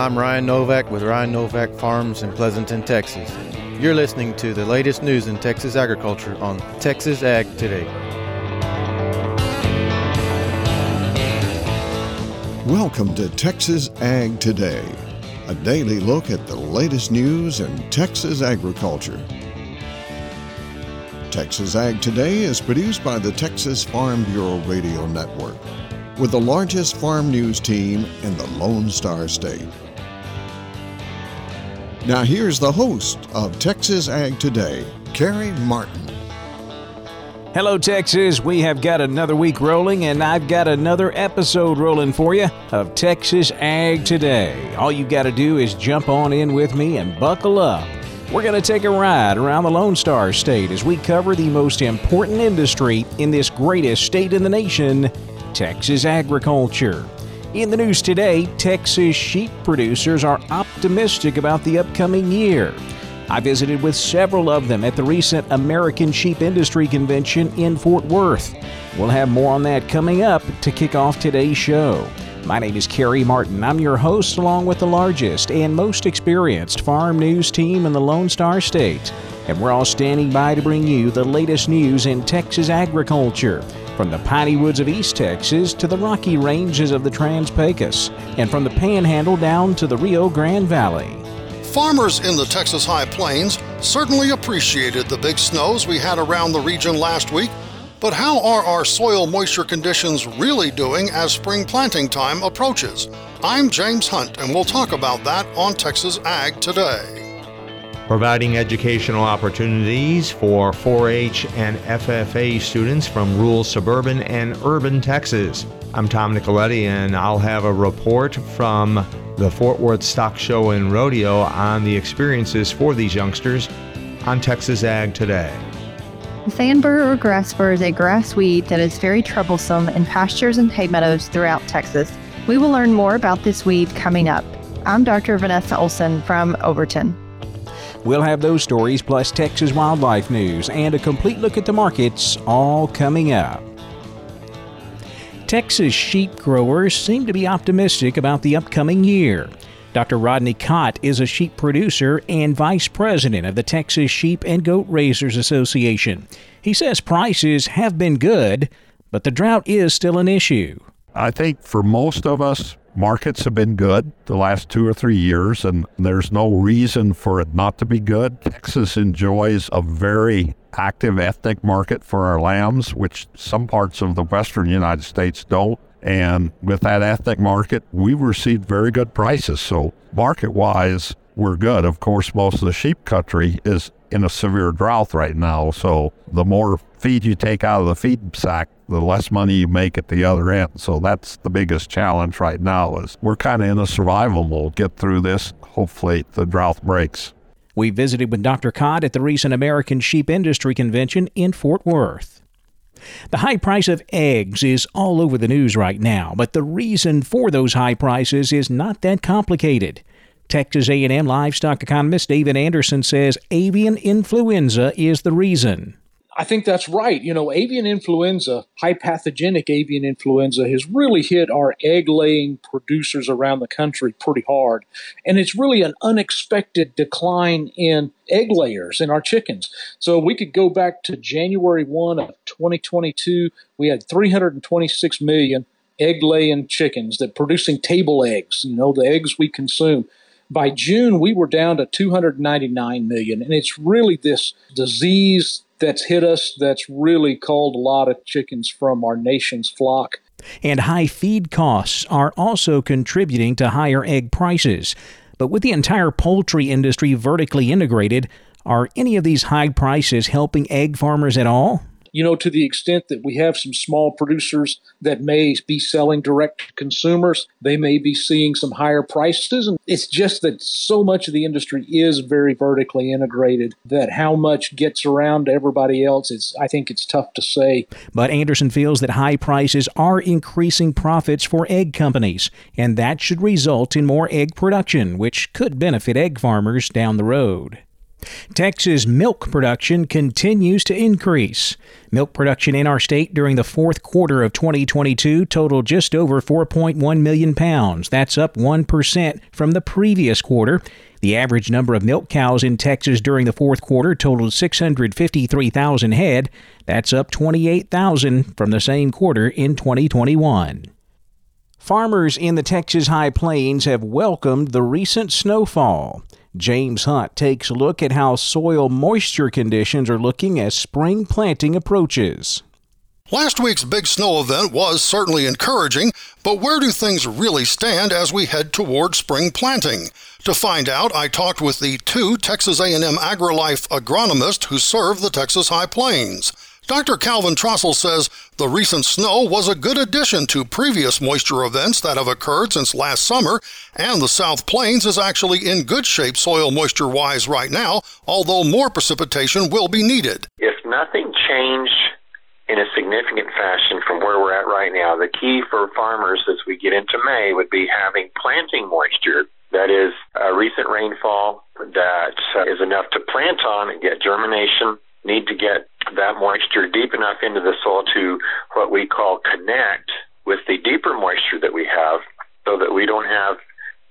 I'm Ryan Novak with Ryan Novak Farms in Pleasanton, Texas. You're listening to the latest news in Texas agriculture on Texas Ag Today. Welcome to Texas Ag Today, a daily look at the latest news in Texas agriculture. Texas Ag Today is produced by the Texas Farm Bureau Radio Network with the largest farm news team in the Lone Star State. Now, here's the host of Texas Ag Today, Carey Martin. Hello, Texas. We have got another week rolling, and I've got another episode rolling for you of Texas Ag Today. All you got to do is jump on in with me and buckle up. We're going to take a ride around the Lone Star State as we cover the most important industry in this greatest state in the nation, Texas agriculture. In the news today, Texas sheep producers are optimistic about the upcoming year. I visited with several of them at the recent American Sheep Industry Convention in Fort Worth. We'll have more on that coming up to kick off today's show. My name is Carey Martin. I'm your host, along with the largest and most experienced farm news team in the Lone Star State. And we're all standing by to bring you the latest news in Texas agriculture, from the piney woods of East Texas to the rocky ranges of the Trans Pecos, and from the Panhandle down to the Rio Grande Valley. Farmers in the Texas High Plains certainly appreciated the big snows we had around the region last week but how are our soil moisture conditions really doing as spring planting time approaches? I'm James Hunt, and we'll talk about that on Texas Ag Today. Providing educational opportunities for 4 H and FFA students from rural, suburban, and urban Texas. I'm Tom Nicoletti, and I'll have a report from the Fort Worth Stock Show and Rodeo on the experiences for these youngsters on Texas Ag Today. Sandbur or grass grassbur is a grass weed that is very troublesome in pastures and hay meadows throughout Texas. We will learn more about this weed coming up. I'm Dr. Vanessa Olson from Overton. We'll have those stories plus Texas wildlife news and a complete look at the markets all coming up. Texas sheep growers seem to be optimistic about the upcoming year. Dr. Rodney Cott is a sheep producer and vice president of the Texas Sheep and Goat Raisers Association. He says prices have been good, but the drought is still an issue. I think for most of us, markets have been good the last two or three years, and there's no reason for it not to be good. Texas enjoys a very active ethnic market for our lambs, which some parts of the western United States don't. And with that ethnic market, we've received very good prices. So, market wise, we're good. Of course, most of the sheep country is in a severe drought right now. So, the more feed you take out of the feed sack, the less money you make at the other end. So, that's the biggest challenge right now is we're kind of in a survival mode. Get through this. Hopefully, the drought breaks. We visited with Dr. Cott at the recent American Sheep Industry Convention in Fort Worth. The high price of eggs is all over the news right now, but the reason for those high prices is not that complicated. Texas A&M livestock economist David Anderson says avian influenza is the reason. I think that's right. You know, avian influenza, high pathogenic avian influenza, has really hit our egg laying producers around the country pretty hard. And it's really an unexpected decline in egg layers in our chickens. So we could go back to January 1 of 2022, we had 326 million egg laying chickens that producing table eggs, you know, the eggs we consume. By June, we were down to 299 million. And it's really this disease that's hit us that's really called a lot of chickens from our nation's flock. And high feed costs are also contributing to higher egg prices. But with the entire poultry industry vertically integrated, are any of these high prices helping egg farmers at all? You know, to the extent that we have some small producers that may be selling direct to consumers, they may be seeing some higher prices. And it's just that so much of the industry is very vertically integrated that how much gets around to everybody else, it's, I think it's tough to say. But Anderson feels that high prices are increasing profits for egg companies, and that should result in more egg production, which could benefit egg farmers down the road. Texas milk production continues to increase. Milk production in our state during the fourth quarter of 2022 totaled just over 4.1 million pounds. That's up 1% from the previous quarter. The average number of milk cows in Texas during the fourth quarter totaled 653,000 head. That's up 28,000 from the same quarter in 2021. Farmers in the Texas High Plains have welcomed the recent snowfall. James Hunt takes a look at how soil moisture conditions are looking as spring planting approaches. Last week's big snow event was certainly encouraging, but where do things really stand as we head toward spring planting? To find out, I talked with the two Texas A&M AgriLife agronomists who serve the Texas High Plains. Dr. Calvin Trostle says the recent snow was a good addition to previous moisture events that have occurred since last summer, and the South Plains is actually in good shape soil moisture wise right now, although more precipitation will be needed. If nothing changed in a significant fashion from where we're at right now, the key for farmers as we get into May would be having planting moisture. That is a recent rainfall that is enough to plant on and get germination need to get that moisture deep enough into the soil to what we call connect with the deeper moisture that we have so that we don't have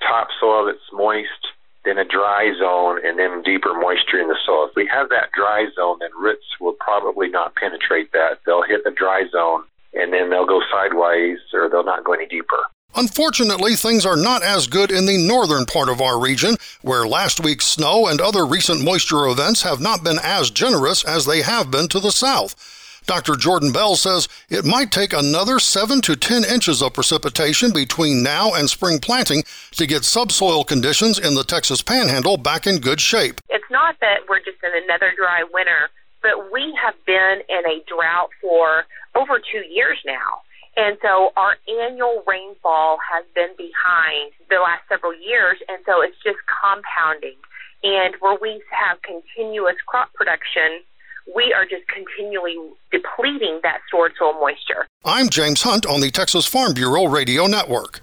topsoil that's moist, then a dry zone, and then deeper moisture in the soil. If we have that dry zone, then roots will probably not penetrate that. They'll hit the dry zone and then they'll go sideways or they'll not go any deeper. Unfortunately, things are not as good in the northern part of our region, where last week's snow and other recent moisture events have not been as generous as they have been to the south. Dr. Jourdan Bell says it might take another 7 to 10 inches of precipitation between now and spring planting to get subsoil conditions in the Texas Panhandle back in good shape. It's not that we're just in another dry winter, but we have been in a drought for over two years now. And so our annual rainfall has been behind the last several years, and so it's just compounding. And where we have continuous crop production, we are just continually depleting that stored soil moisture. I'm James Hunt on the Texas Farm Bureau Radio Network.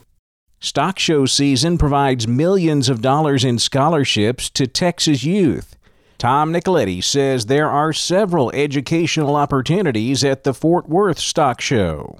Stock show season provides millions of dollars in scholarships to Texas youth. Tom Nicoletti says there are several educational opportunities at the Fort Worth Stock Show.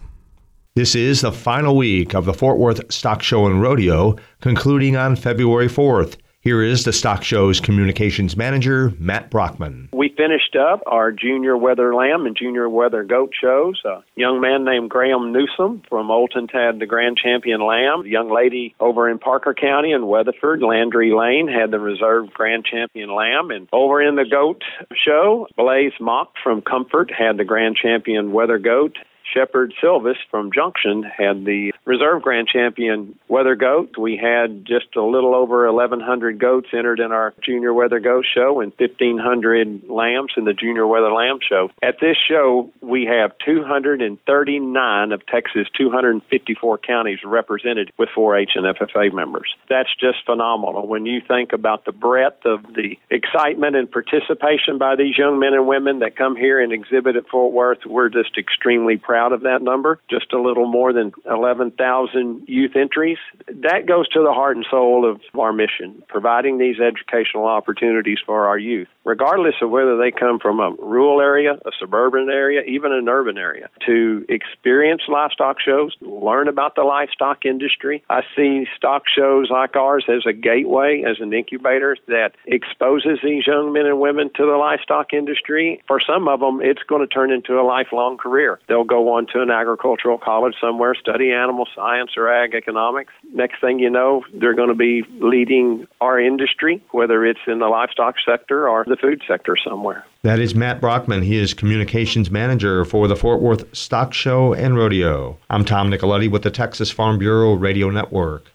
This is the final week of the Fort Worth Stock Show and Rodeo, concluding on February 4th. Here is the Stock Show's communications manager, Matt Brockman. We finished up our junior wether lamb and junior wether goat shows. A young man named Graham Newsom from Olton had the grand champion lamb. A young lady over in Parker County in Weatherford, Landry Lane, had the reserve grand champion lamb. And over in the goat show, Blaze Mock from Comfort had the grand champion wether goat. Shepard Silvis from Junction had the reserve grand champion wether goat. We had just a little over 1,100 goats entered in our junior wether goat show and 1,500 lambs in the junior wether lamb show. At this show, we have 239 of Texas' 254 counties represented with 4-H and FFA members. That's just phenomenal. When you think about the breadth of the excitement and participation by these young men and women that come here and exhibit at Fort Worth, we're just extremely proud proud of that number, just a little more than 11,000 youth entries. That goes to the heart and soul of our mission, providing these educational opportunities for our youth, regardless of whether they come from a rural area, a suburban area, even an urban area, to experience livestock shows, learn about the livestock industry. I see stock shows like ours as a gateway, as an incubator that exposes these young men and women to the livestock industry. For some of them, it's going to turn into a lifelong career. They'll go on to an agricultural college somewhere, study animal science or ag economics. Next thing you know, they're going to be leading our industry, whether it's in the livestock sector or the food sector somewhere. That is Matt Brockman. He is communications manager for the Fort Worth Stock Show and Rodeo. I'm Tom Nicoletti with the Texas Farm Bureau Radio Network.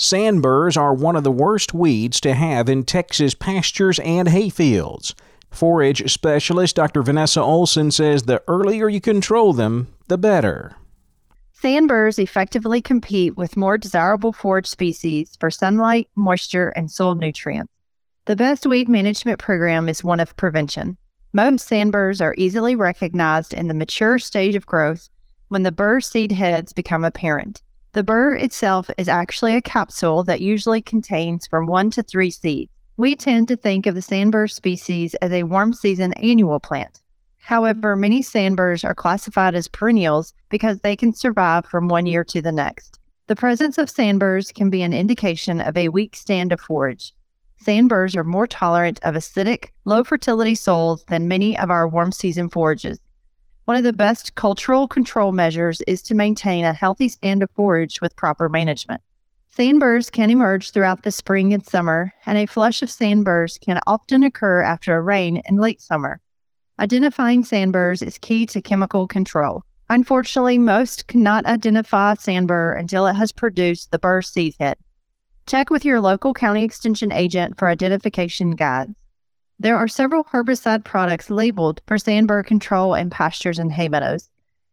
Sandburrs are one of the worst weeds to have in Texas pastures and hayfields. 4 H specialist Dr. Vanessa Olson says the earlier you control them, the better. Sandburrs effectively compete with more desirable forage species for sunlight, moisture, and soil nutrients. The best weed management program is one of prevention. Most sandburrs are easily recognized in the mature stage of growth when the burr seed heads become apparent. The burr itself is actually a capsule that usually contains from one to three seeds. We tend to think of the sandburr species as a warm season annual plant. However, many sandburrs are classified as perennials because they can survive from one year to the next. The presence of sandburrs can be an indication of a weak stand of forage. Sandburrs are more tolerant of acidic, low fertility soils than many of our warm season forages. One of the best cultural control measures is to maintain a healthy stand of forage with proper management. Sandburrs can emerge throughout the spring and summer, and a flush of sandburrs can often occur after a rain in late summer. Identifying sandburrs is key to chemical control. Unfortunately, most cannot identify a sandburr until it has produced the burr seed head. Check with your local county extension agent for identification guides. There are several herbicide products labeled for sandburr control in pastures and hay meadows.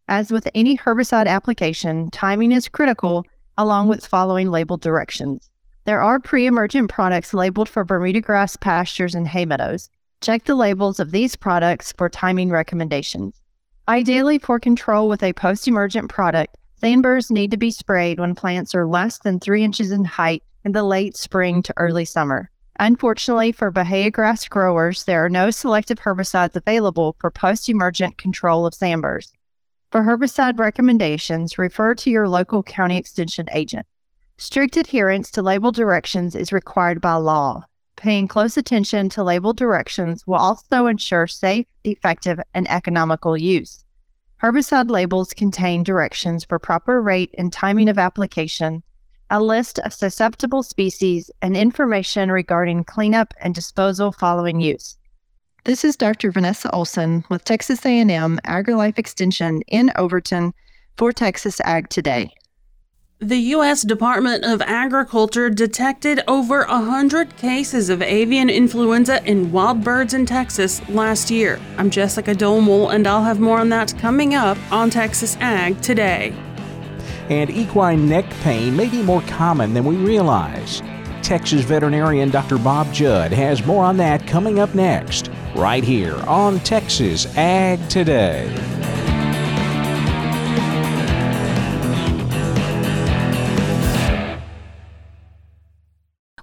As with any herbicide application, timing is critical along with following labeled directions. There are pre emergent products labeled for Bermuda grass pastures and hay meadows. Check the labels of these products for timing recommendations. Ideally, for control with a post emergent product, sandburrs need to be sprayed when plants are less than three inches in height in the late spring to early summer. Unfortunately, for Bahia grass growers, there are no selective herbicides available for post emergent control of sandburrs. For herbicide recommendations, refer to your local county extension agent. Strict adherence to label directions is required by law. Paying close attention to label directions will also ensure safe, effective, and economical use. Herbicide labels contain directions for proper rate and timing of application, a list of susceptible species, and information regarding cleanup and disposal following use. This is Dr. Vanessa Olson with Texas A&M AgriLife Extension in Overton for Texas Ag Today. The U.S. Department of Agriculture detected over 100 cases of avian influenza in wild birds in Texas last year. I'm Jessica Domel, and I'll have more on that coming up on Texas Ag Today. And equine neck pain may be more common than we realize. Texas veterinarian Dr. Bob Judd has more on that coming up next right here on Texas Ag Today.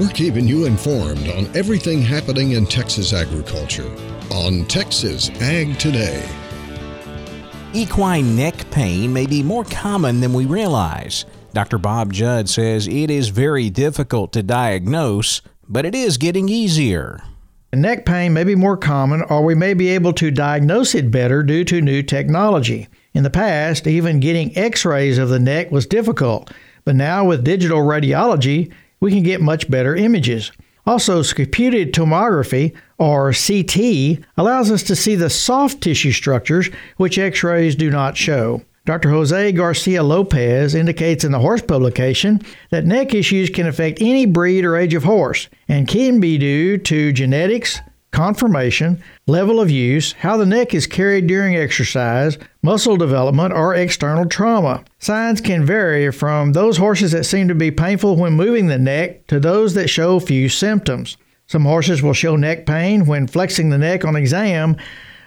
We're keeping you informed on everything happening in Texas agriculture on Texas Ag Today. Equine neck pain may be more common than we realize. Dr. Bob Judd says it is very difficult to diagnose, but it is getting easier. Neck pain may be more common, or we may be able to diagnose it better due to new technology. In the past, even getting x rays of the neck was difficult, but now with digital radiology, we can get much better images. Also, computed tomography, or CT, allows us to see the soft tissue structures which x rays do not show. Dr. Jose Garcia Lopez indicates in the horse publication that neck issues can affect any breed or age of horse and can be due to genetics, conformation, level of use, how the neck is carried during exercise, muscle development, or external trauma. Signs can vary from those horses that seem to be painful when moving the neck to those that show few symptoms. Some horses will show neck pain when flexing the neck on exam,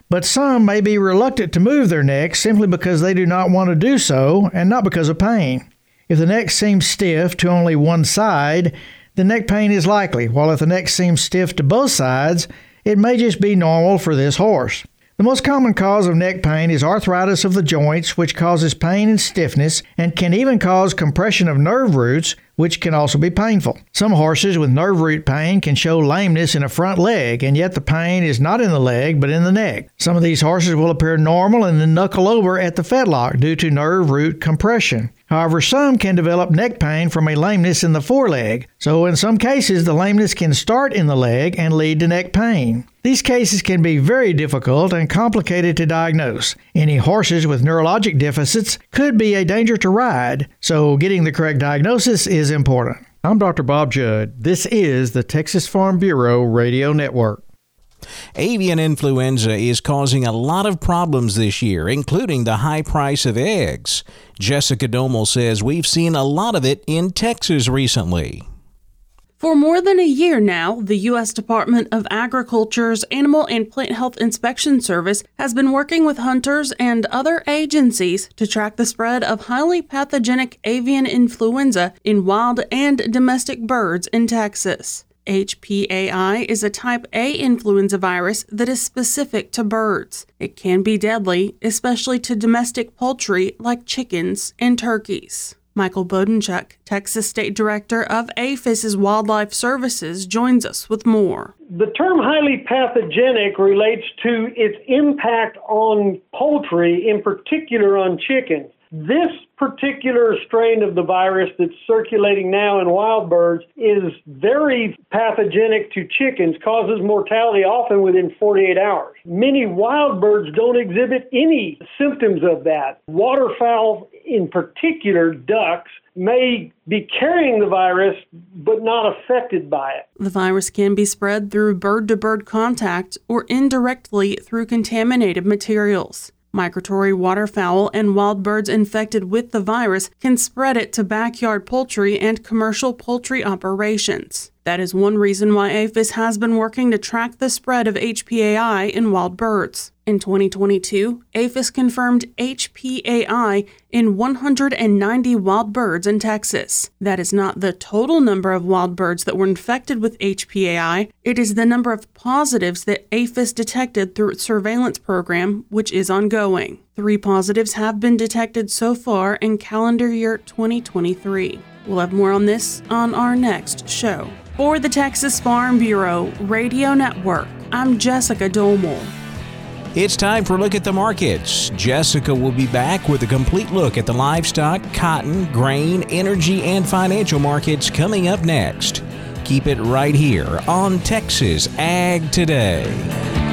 but some may be reluctant to move their neck simply because they do not want to do so and not because of pain. If the neck seems stiff to only one side, the neck pain is likely, while if the neck seems stiff to both sides, it may just be normal for this horse. The most common cause of neck pain is arthritis of the joints, which causes pain and stiffness and can even cause compression of nerve roots, which can also be painful. Some horses with nerve root pain can show lameness in a front leg, and yet the pain is not in the leg but in the neck. Some of these horses will appear normal and then knuckle over at the fetlock due to nerve root compression. However, some can develop neck pain from a lameness in the foreleg, so in some cases the lameness can start in the leg and lead to neck pain. These cases can be very difficult and complicated to diagnose. Any horses with neurologic deficits could be a danger to ride, so getting the correct diagnosis is important. I'm Dr. Bob Judd. This is the Texas Farm Bureau Radio Network. Avian influenza is causing a lot of problems this year, including the high price of eggs. Jessica Domel says we've seen a lot of it in Texas recently. For more than a year now, the U.S. Department of Agriculture's Animal and Plant Health Inspection Service has been working with hunters and other agencies to track the spread of highly pathogenic avian influenza in wild and domestic birds in Texas. HPAI is a type A influenza virus that is specific to birds. It can be deadly, especially to domestic poultry like chickens and turkeys. Michael Bodenchuk, Texas State Director of APHIS's Wildlife Services, joins us with more. The term highly pathogenic relates to its impact on poultry, in particular on chickens. This particular strain of the virus that's circulating now in wild birds is very pathogenic to chickens, causes mortality often within 48 hours. Many wild birds don't exhibit any symptoms of that. Waterfowl, in particular, ducks, may be carrying the virus but not affected by it. The virus can be spread through bird to bird contact or indirectly through contaminated materials. Migratory waterfowl and wild birds infected with the virus can spread it to backyard poultry and commercial poultry operations. That is one reason why APHIS has been working to track the spread of HPAI in wild birds. In 2022, APHIS confirmed HPAI in 190 wild birds in Texas. That is not the total number of wild birds that were infected with HPAI, it is the number of positives that APHIS detected through its surveillance program, which is ongoing. Three positives have been detected so far in calendar year 2023. We'll have more on this on our next show. For the Texas Farm Bureau Radio Network, I'm Jessica Domel. It's time for a look at the markets. Jessica will be back with a complete look at the livestock, cotton, grain, energy, and financial markets coming up next. Keep it right here on Texas Ag Today.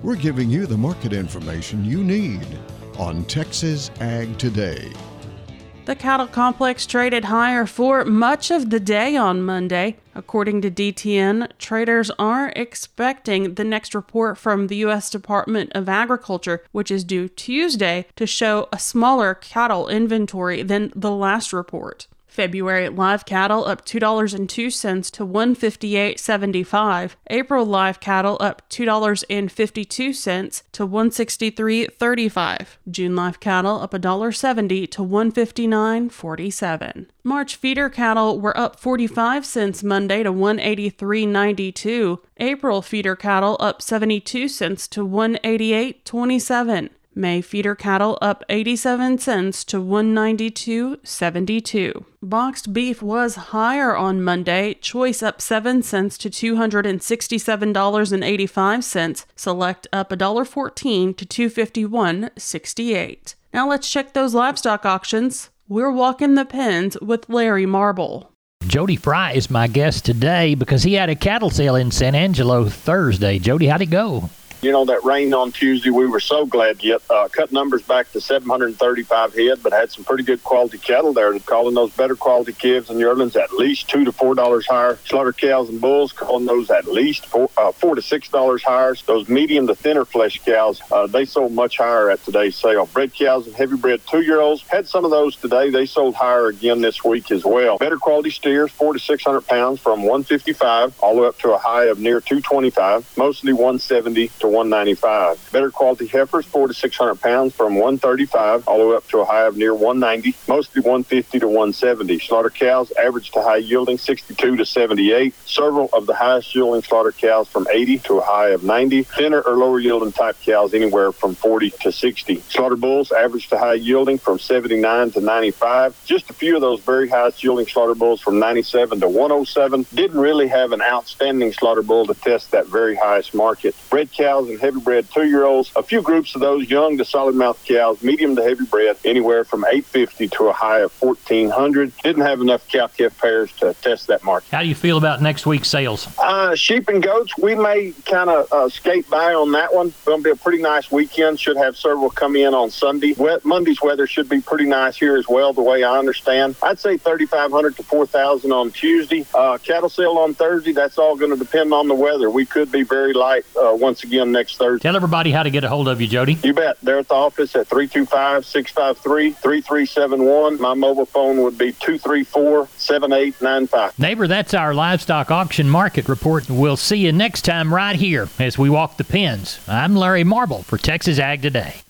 We're giving you the market information you need on Texas Ag Today. The cattle complex traded higher for much of the day on Monday. According to DTN, traders are expecting the next report from the U.S. Department of Agriculture, which is due Tuesday, to show a smaller cattle inventory than the last report. February live cattle up $2.02 to 158.75. April live cattle up $2.52 to 163.35. June live cattle up $1.70 to 159.47. March feeder cattle were up 45 cents Monday to 183.92. April feeder cattle up 72 cents to 188.27. May feeder cattle up 87 cents to 192.72. Boxed beef was higher on Monday, choice up 7 cents to $267.85, select up $1.14 to 251.68. Now let's check those livestock auctions. We're walking the pens with Larry Marble. Jody Fry is my guest today because he had a cattle sale in San Angelo Thursday. Jody, how'd it go? You know, that rain on Tuesday, we were so glad to get uh, cut numbers back to 735 head, but had some pretty good quality cattle there. Calling those better quality calves and yearlings at least two to four dollars higher. Slaughter cows and bulls, calling those at least four, uh, four to six dollars higher. Those medium to thinner flesh cows, uh, they sold much higher at today's sale. Bred cows and heavy bred two year olds had some of those today. They sold higher again this week as well. Better quality steers, four to six hundred pounds from 155 all the way up to a high of near 225, mostly 170 to to 195. Better quality heifers, four to 600 pounds from 135 all the way up to a high of near 190, mostly 150 to 170. Slaughter cows average to high yielding 62 to 78. Several of the highest yielding slaughter cows from 80 to a high of 90. Thinner or lower yielding type cows anywhere from 40 to 60. Slaughter bulls average to high yielding from 79 to 95. Just a few of those very highest yielding slaughter bulls from 97 to 107 didn't really have an outstanding slaughter bull to test that very highest market. Bred cows and heavy bred two year olds, a few groups of those young to solid mouth cows, medium to heavy bred, anywhere from 850 to a high of 1400. Didn't have enough cow calf pairs to test that market. How do you feel about next week's sales? Uh, sheep and goats, we may kind of uh, skate by on that one. Going to be a pretty nice weekend. Should have several come in on Sunday. Wet, Monday's weather should be pretty nice here as well, the way I understand. I'd say 3,500 to 4,000 on Tuesday. Uh, cattle sale on Thursday. That's all going to depend on the weather. We could be very light uh, once again next Thursday. Tell everybody how to get a hold of you, Jody. You bet. They're at the office at 325 653 3371. My mobile phone would be 234 7895. Neighbor, that's our livestock auction market report. We'll see you next time right here as we walk the pens. I'm Larry Marble for Texas Ag Today.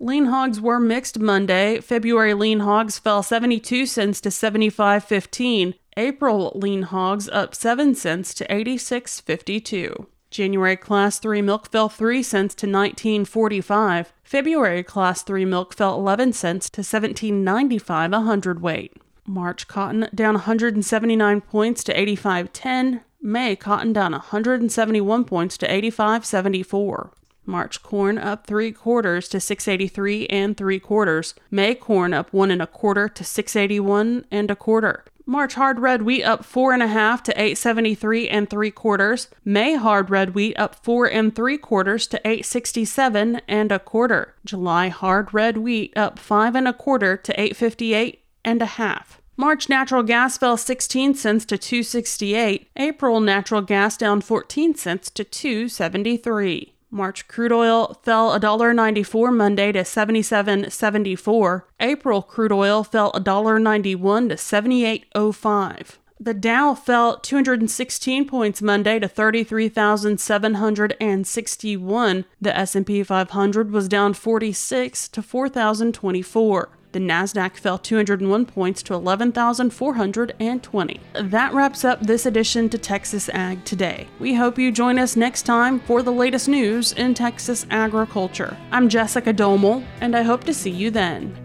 Lean hogs were mixed Monday. February lean hogs fell 72 cents to 75.15. April lean hogs up 7 cents to 86.52. January class 3 milk fell 3 cents to 19.45. February class 3 milk fell 11 cents to 17.95 a hundredweight. March cotton down 179 points to 85.10. May cotton down 171 points to 85.74. March corn up three quarters to 683 and three quarters. May corn up one and a quarter to 681 and a quarter. March hard red wheat up four and a half to 873 and three quarters. May hard red wheat up four and three quarters to 867 and a quarter. July hard red wheat up five and a quarter to 858 and a half. March natural gas fell 16 cents to 268. April natural gas down 14 cents to 273. March crude oil fell $1.94 Monday to 77.74. April crude oil fell $1.91 to 78.05. The Dow fell 216 points Monday to 33,761. The S&P 500 was down 46 to 4,024. The Nasdaq fell 201 points to 11,420. That wraps up this edition to Texas Ag Today. We hope you join us next time for the latest news in Texas agriculture. I'm Jessica Domel, and I hope to see you then.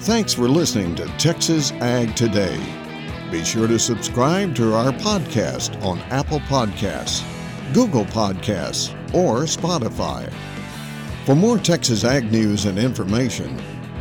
Thanks for listening to Texas Ag Today. Be sure to subscribe to our podcast on Apple Podcasts, Google Podcasts, or Spotify. For more Texas Ag news and information,